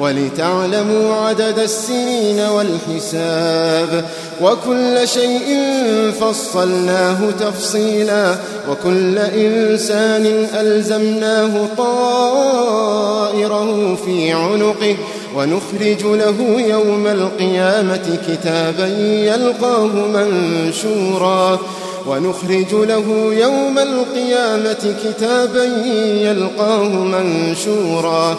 ولتعلموا عدد السنين والحساب وكل شيء فصلناه تفصيلا وكل إنسان ألزمناه طائره في عنقه ونخرج له يوم القيامة كتابا يلقاه منشورا ونخرج له يوم القيامة كتابا يلقاه منشورا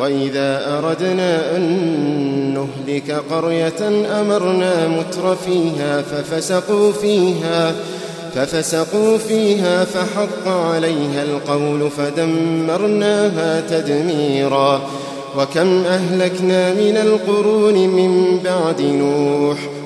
وإذا أردنا أن نهلك قرية أمرنا متر فيها ففسقوا فيها ففسقوا فيها فحق عليها القول فدمرناها تدميرا. وكم أهلكنا من القرون من بعد نوح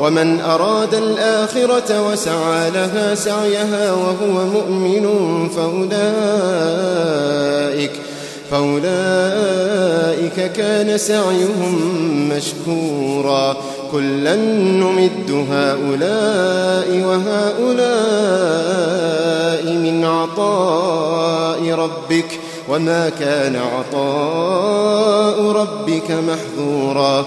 ومن أراد الآخرة وسعى لها سعيها وهو مؤمن فأولئك فأولئك كان سعيهم مشكورا. كلا نمد هؤلاء وهؤلاء من عطاء ربك وما كان عطاء ربك محظورا.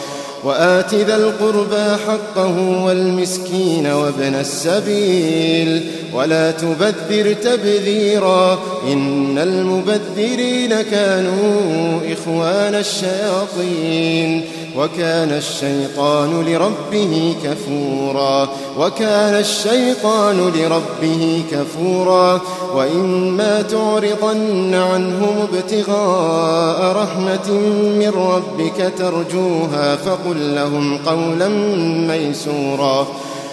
وآت ذا القربى حقه والمسكين وابن السبيل ولا تبذر تبذيرا إن المبذرين كانوا إخوان الشياطين وكان الشيطان لربه كفورا وكان الشيطان لربه كفورا وإما تعرضن عنهم ابتغاء رحمة من ربك ترجوها فقل لهم قولا ميسورا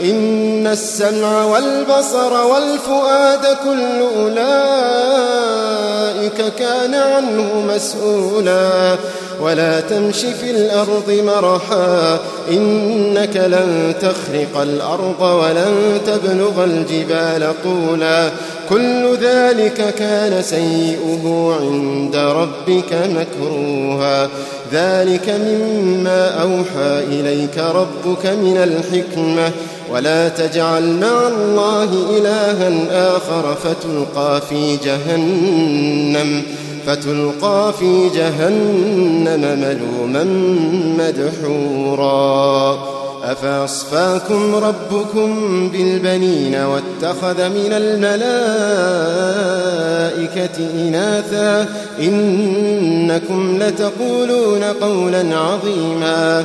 إن السمع والبصر والفؤاد كل أولئك كان عنه مسؤولا. ولا تمش في الأرض مرحا إنك لن تخرق الأرض ولن تبلغ الجبال طولا. كل ذلك كان سيئه عند ربك مكروها. ذلك مما أوحى إليك ربك من الحكمة. ولا تجعل مع الله إلها آخر فتلقى في جهنم فتلقى في جهنم ملوما مدحورا. أفأصفاكم ربكم بالبنين واتخذ من الملائكة إناثا؟ إنكم لتقولون قولا عظيما.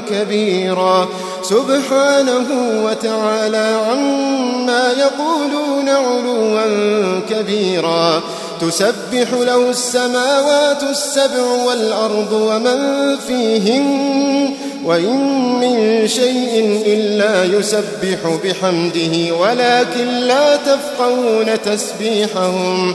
كبيرا سبحانه وتعالى عما يقولون علوا كبيرا. تسبح له السماوات السبع والأرض ومن فيهن وإن من شيء إلا يسبح بحمده ولكن لا تفقهون تسبيحهم.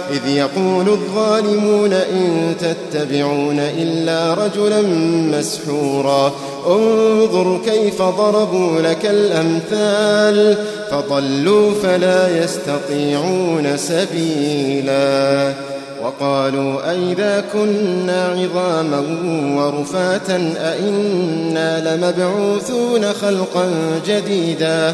إذ يقول الظالمون إن تتبعون إلا رجلا مسحورا. انظر كيف ضربوا لك الأمثال. فضلوا فلا يستطيعون سبيلا. وقالوا أئذا كنا عظاما ورفاتا أئنا لمبعوثون خلقا جديدا.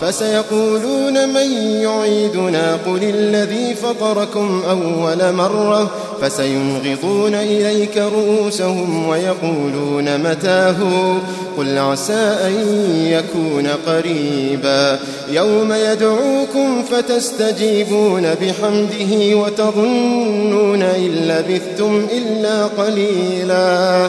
فسيقولون من يعيدنا؟ قل الذي فطركم أول مرة. فسينغضون إليك رؤوسهم ويقولون متاه؟ قل عسى أن يكون قريبا. يوم يدعوكم فتستجيبون بحمده وتظنون إن لبثتم إلا قليلا.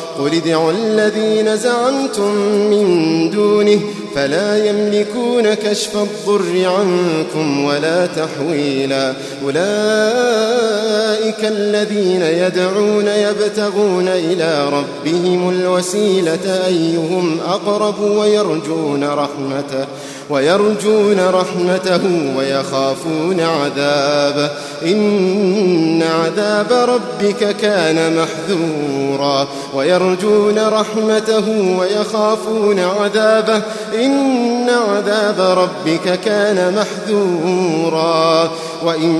قل ادعوا الذين زعمتم من دونه فلا يملكون كشف الضر عنكم ولا تحويلا. أولئك الذين يدعون يبتغون إلى ربهم الوسيلة أيهم أقرب ويرجون رحمته. ويرجون رحمته ويخافون عذابه إن عذاب ربك كان محذورا. ويرجون رحمته ويخافون عذابه. إن عذاب ربك كان محذورا. وإن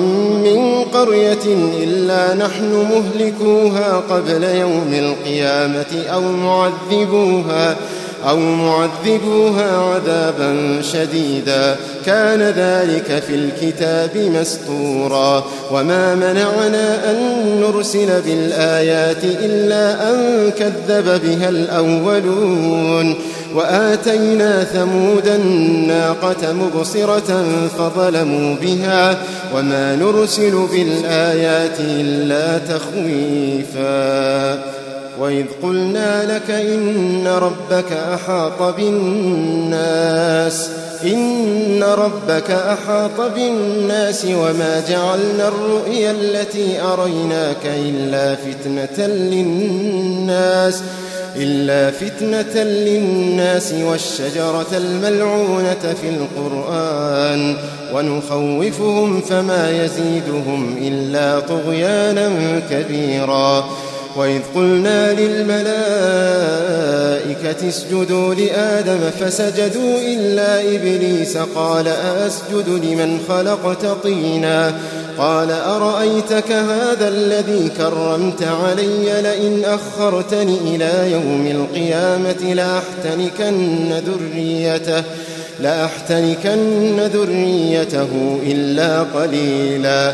من قرية إلا نحن مهلكوها قبل يوم القيامة أو معذبوها أو معذبوها عذابا شديدا. كان ذلك في الكتاب مسطورا وما منعنا أن نرسل بالآيات إلا أن كذب بها الأولون. وآتينا ثمود الناقة مبصرة فظلموا بها. وما نرسل بالآيات إلا تخويفا. وإذ قلنا لك إن ربك أحاط بالناس إن ربك أحاط بالناس وما جعلنا الرؤيا التي أريناك إلا فتنة للناس إلا فتنة للناس والشجرة الملعونة في القرآن ونخوفهم فما يزيدهم إلا طغيانا كبيرا. وإذ قلنا للملائكة اسجدوا لآدم فسجدوا إلا إبليس قال أسجد لمن خلقت طينا قال أرأيتك هذا الذي كرمت علي لئن أخرتني إلى يوم القيامة لأحتنكن ذريته لأحتركن ذريته إلا قليلا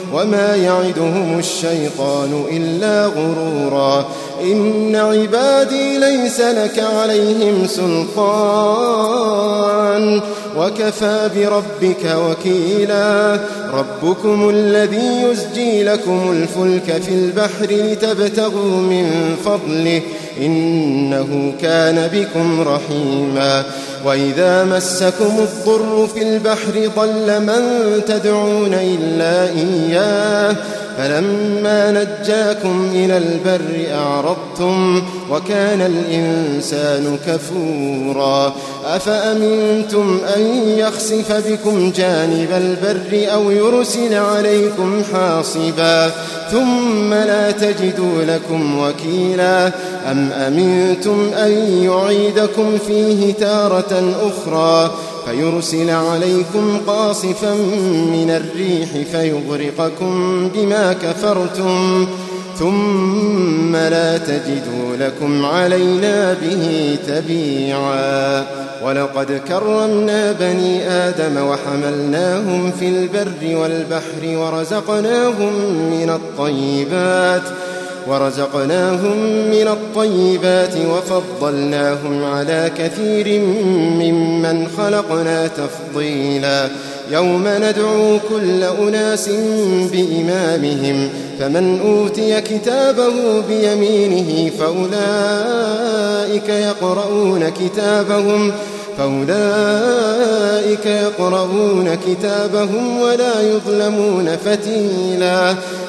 وما يعدهم الشيطان إلا غرورا. إن عبادي ليس لك عليهم سلطان. وكفى بربك وكيلا. ربكم الذي يزجي لكم الفلك في البحر لتبتغوا من فضله. إنه كان بكم رحيما. وإذا مسكم الضر في البحر ضل من تدعون إلا إياه. فلما نجاكم إلى البر أعرضتم وكان الإنسان كفورا. أفأمنتم أن يخسف بكم جانب البر أو يرسل عليكم حاصبا؟ ثم لا تجدوا لكم وكيلا. أم أمنتم أن يعيدكم فيه تارة أخرى؟ فيرسل عليكم قاصفا من الريح فيغرقكم بما كفرتم ثم لا تجدوا لكم علينا به تبيعا. ولقد كرمنا بني آدم وحملناهم في البر والبحر ورزقناهم من الطيبات ۖ. ورزقناهم من الطيبات وفضلناهم على كثير ممن خلقنا تفضيلا. يوم ندعو كل أناس بإمامهم فمن أوتي كتابه بيمينه فأولئك يقرؤون كتابهم فأولئك يقرؤون كتابهم ولا يظلمون فتيلا.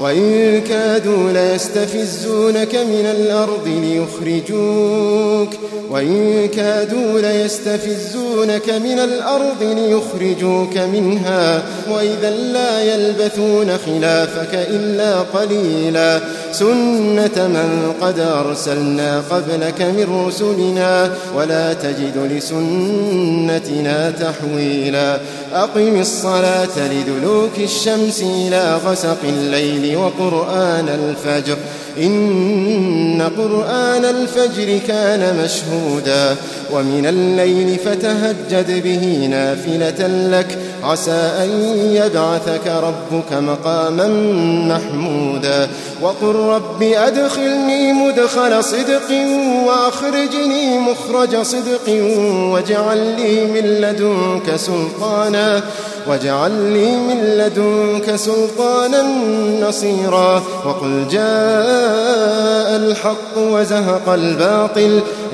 وإن كادوا ليستفزونك من الأرض ليخرجوك وإن كادوا ليستفزونك من الأرض ليخرجوك منها وإذا لا يلبثون خلافك إلا قليلا سنة من قد أرسلنا قبلك من رسلنا ولا تجد لسنتنا تحويلا أقم الصلاة لدلوك الشمس إلى غسق الليل وقرآن الفجر إن قرآن الفجر كان مشهودا ومن الليل فتهجد به نافلة لك عسى أن يبعثك ربك مقاما محمودا. وقل رب أدخلني مدخل صدق وأخرجني مخرج صدق واجعل لي من لدنك سلطانا واجعل لي من لدنك سلطانا نصيرا. وقل جاء الحق وزهق الباطل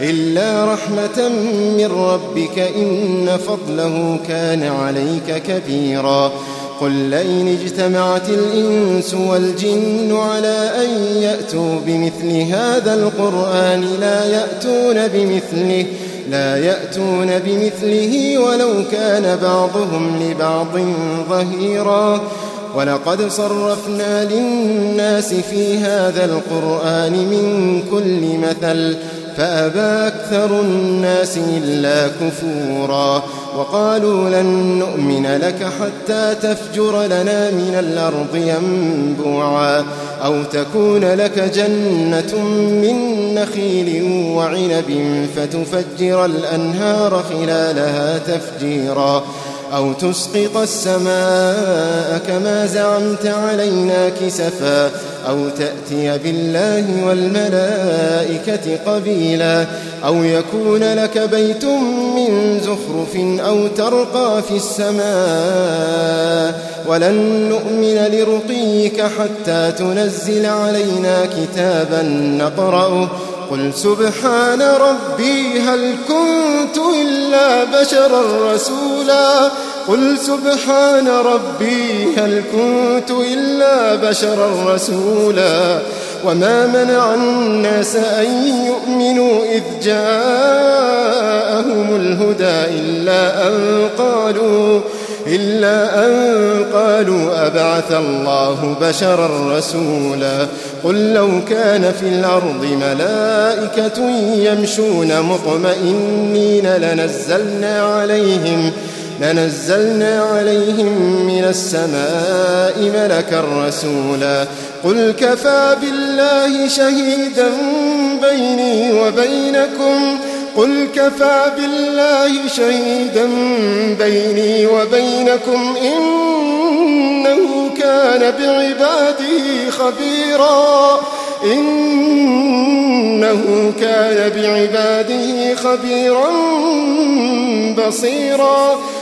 إلا رحمة من ربك إن فضله كان عليك كبيرا. قل لئن اجتمعت الإنس والجن على أن يأتوا بمثل هذا القرآن لا يأتون بمثله لا يأتون بمثله ولو كان بعضهم لبعض ظهيرا. ولقد صرفنا للناس في هذا القرآن من كل مثل فأبى أكثر الناس إلا كفورا وقالوا لن نؤمن لك حتى تفجر لنا من الأرض ينبوعا أو تكون لك جنة من نخيل وعنب فتفجر الأنهار خلالها تفجيرا أو تسقط السماء كما زعمت علينا كسفا أو تأتي بالله والملائكة قبيلا أو يكون لك بيت من زخرف أو ترقى في السماء ولن نؤمن لرقيك حتى تنزل علينا كتابا نقرأه. قل سبحان ربي هل كنت إلا بشرا رسولا. قل سبحان ربي هل كنت إلا بشرا رسولا وما منع الناس أن يؤمنوا إذ جاءهم الهدى إلا أن قالوا إلا أن قالوا أبعث الله بشرا رسولا قل لو كان في الأرض ملائكة يمشون مطمئنين لنزلنا عليهم لنزلنا عليهم من السماء ملكا رسولا. قل كفى بالله شهيدا بيني وبينكم. قل كفى بالله شهيدا بيني وبينكم. إنه كان بعباده خبيرا. إنه كان بعباده خبيرا بصيرا.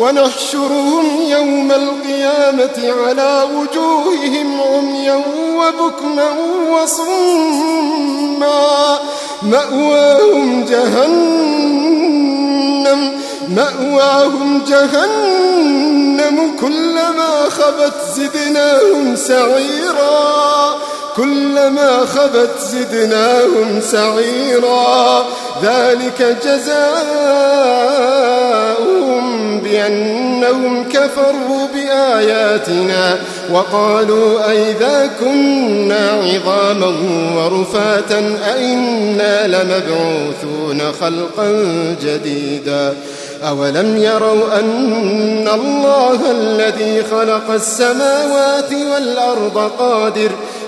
ونحشرهم يوم القيامة على وجوههم عميا وبكما وصما. مأواهم جهنم مأواهم جهنم كلما خبت زدناهم سعيرا. كلما خبت زدناهم سعيرا. ذلك جزاؤهم بأنهم كفروا بآياتنا وقالوا أئذا كنا عظاما ورفاتا أئنا لمبعوثون خلقا جديدا أولم يروا أن الله الذي خلق السماوات والأرض قادر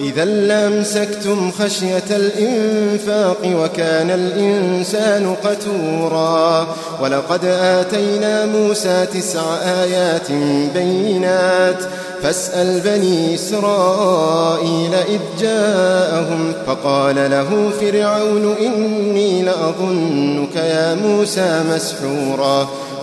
إذا لامسكتم خشية الإنفاق وكان الإنسان قتورا. ولقد آتينا موسى تسع آيات بينات. فاسأل بني إسرائيل إذ جاءهم فقال له فرعون إني لأظنك يا موسى مسحورا.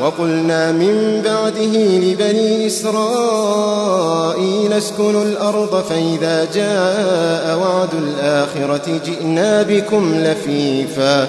وقلنا من بعده لبني إسرائيل اسكنوا الأرض فإذا جاء وعد الآخرة جئنا بكم لفيفا.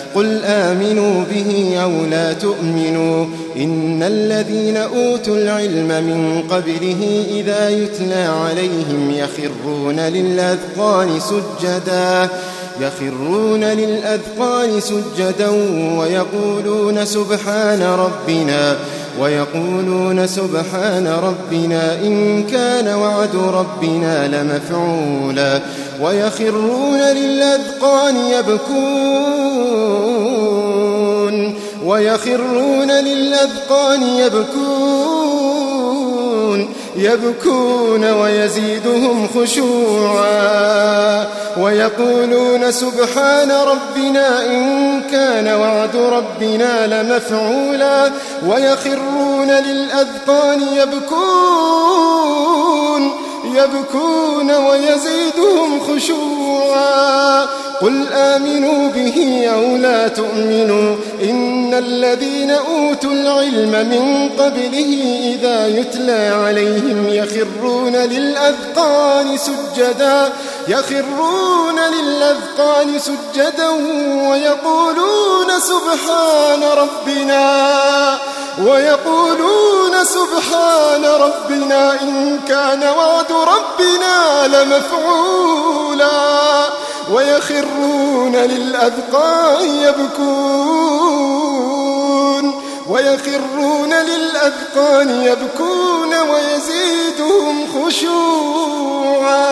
قل آمنوا به أو لا تؤمنوا إن الذين أوتوا العلم من قبله إذا يتلى عليهم يخرون للأذقان سجدا يخرون للأذقان سجدا ويقولون سبحان ربنا ويقولون سبحان ربنا إن كان وعد ربنا لمفعولا ويخرون للأذقان يبكون. ويخرون للأذقان يبكون يبكون ويزيدهم خشوعا ويقولون سبحان ربنا إن كان وعد ربنا لمفعولا ويخرون للأذقان يبكون. يبكون ويزيدهم خشوعا. قل آمنوا به أو لا تؤمنوا إن الذين أوتوا العلم من قبله إذا يتلى عليهم يخرون للأذقان سجدا يخرون للأذقان سجدا ويقولون سبحان ربنا. ويقولون سبحان ربنا إن كان وعد ربنا لمفعولا ويخرون للأذقان يبكون ويخرون للأذقان يبكون ويزيدهم خشوعا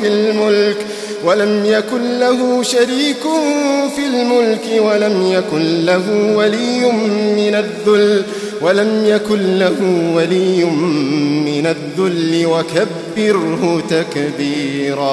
في الملك ولم يكن له شريك في الملك ولم يكن له ولي من الذل ولم يكن له ولي من الذل وكبره تكبيرا.